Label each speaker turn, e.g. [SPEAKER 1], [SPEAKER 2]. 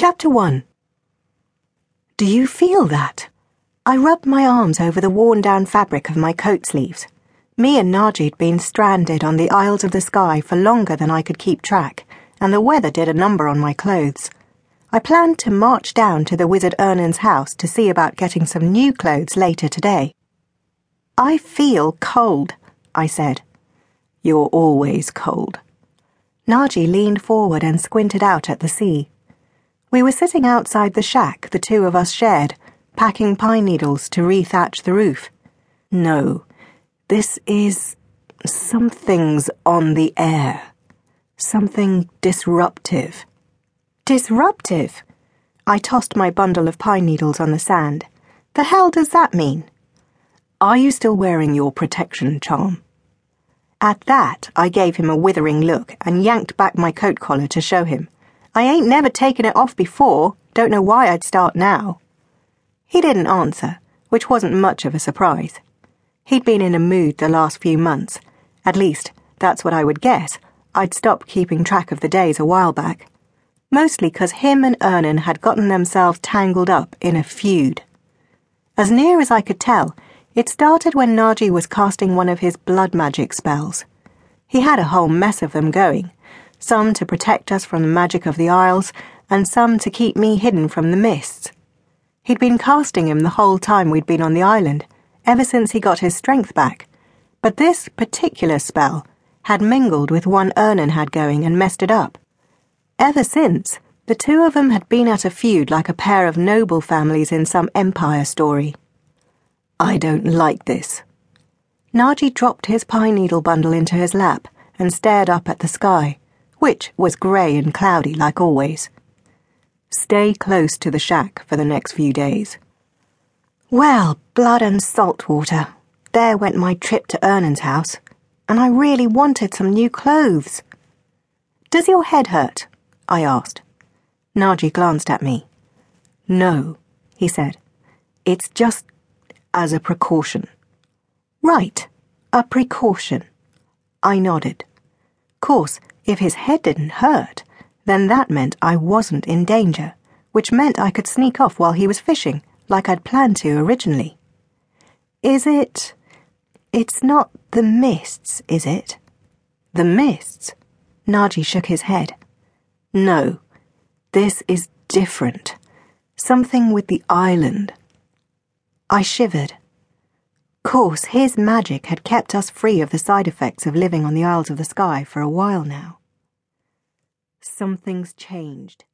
[SPEAKER 1] Chapter 1 Do you feel that? I rubbed my arms over the worn down fabric of my coat sleeves. Me and Naji'd been stranded on the Isles of the Sky for longer than I could keep track, and the weather did a number on my clothes. I planned to march down to the Wizard Ernan's house to see about getting some new clothes later today. I feel cold, I said.
[SPEAKER 2] You're always cold.
[SPEAKER 1] Naji leaned forward and squinted out at the sea. We were sitting outside the shack the two of us shared, packing pine needles to rethatch the roof.
[SPEAKER 2] No, this is. something's on the air. Something disruptive.
[SPEAKER 1] Disruptive? I tossed my bundle of pine needles on the sand. The hell does that mean?
[SPEAKER 2] Are you still wearing your protection charm?
[SPEAKER 1] At that, I gave him a withering look and yanked back my coat collar to show him. I ain't never taken it off before, don't know why I'd start now. He didn't answer, which wasn't much of a surprise. He'd been in a mood the last few months. At least, that's what I would guess. I'd stopped keeping track of the days a while back. Mostly because him and Ernan had gotten themselves tangled up in a feud. As near as I could tell, it started when Naji was casting one of his blood magic spells. He had a whole mess of them going, some to protect us from the magic of the Isles, and some to keep me hidden from the mists. He'd been casting him the whole time we'd been on the island, ever since he got his strength back. But this particular spell had mingled with one Ernan had going and messed it up. Ever since, the two of them had been at a feud like a pair of noble families in some empire story.
[SPEAKER 2] I don't like this.
[SPEAKER 1] Naji dropped his pine needle bundle into his lap and stared up at the sky, which was grey and cloudy like always.
[SPEAKER 2] Stay close to the shack for the next few days.
[SPEAKER 1] Well, blood and salt water. There went my trip to Ernan's house, and I really wanted some new clothes. Does your head hurt? I asked. Naji glanced at me.
[SPEAKER 2] No, he said. It's just as a precaution.
[SPEAKER 1] Right, a precaution. I nodded. Course, if his head didn't hurt, then that meant I wasn't in danger, which meant I could sneak off while he was fishing, like I'd planned to originally. Is it. It's not the mists, is it?
[SPEAKER 2] The mists?
[SPEAKER 1] Naji shook his head.
[SPEAKER 2] No, this is different. Something with the island.
[SPEAKER 1] I shivered. Course, his magic had kept us free of the side effects of living on the Isles of the Sky for a while now.
[SPEAKER 2] Something's changed.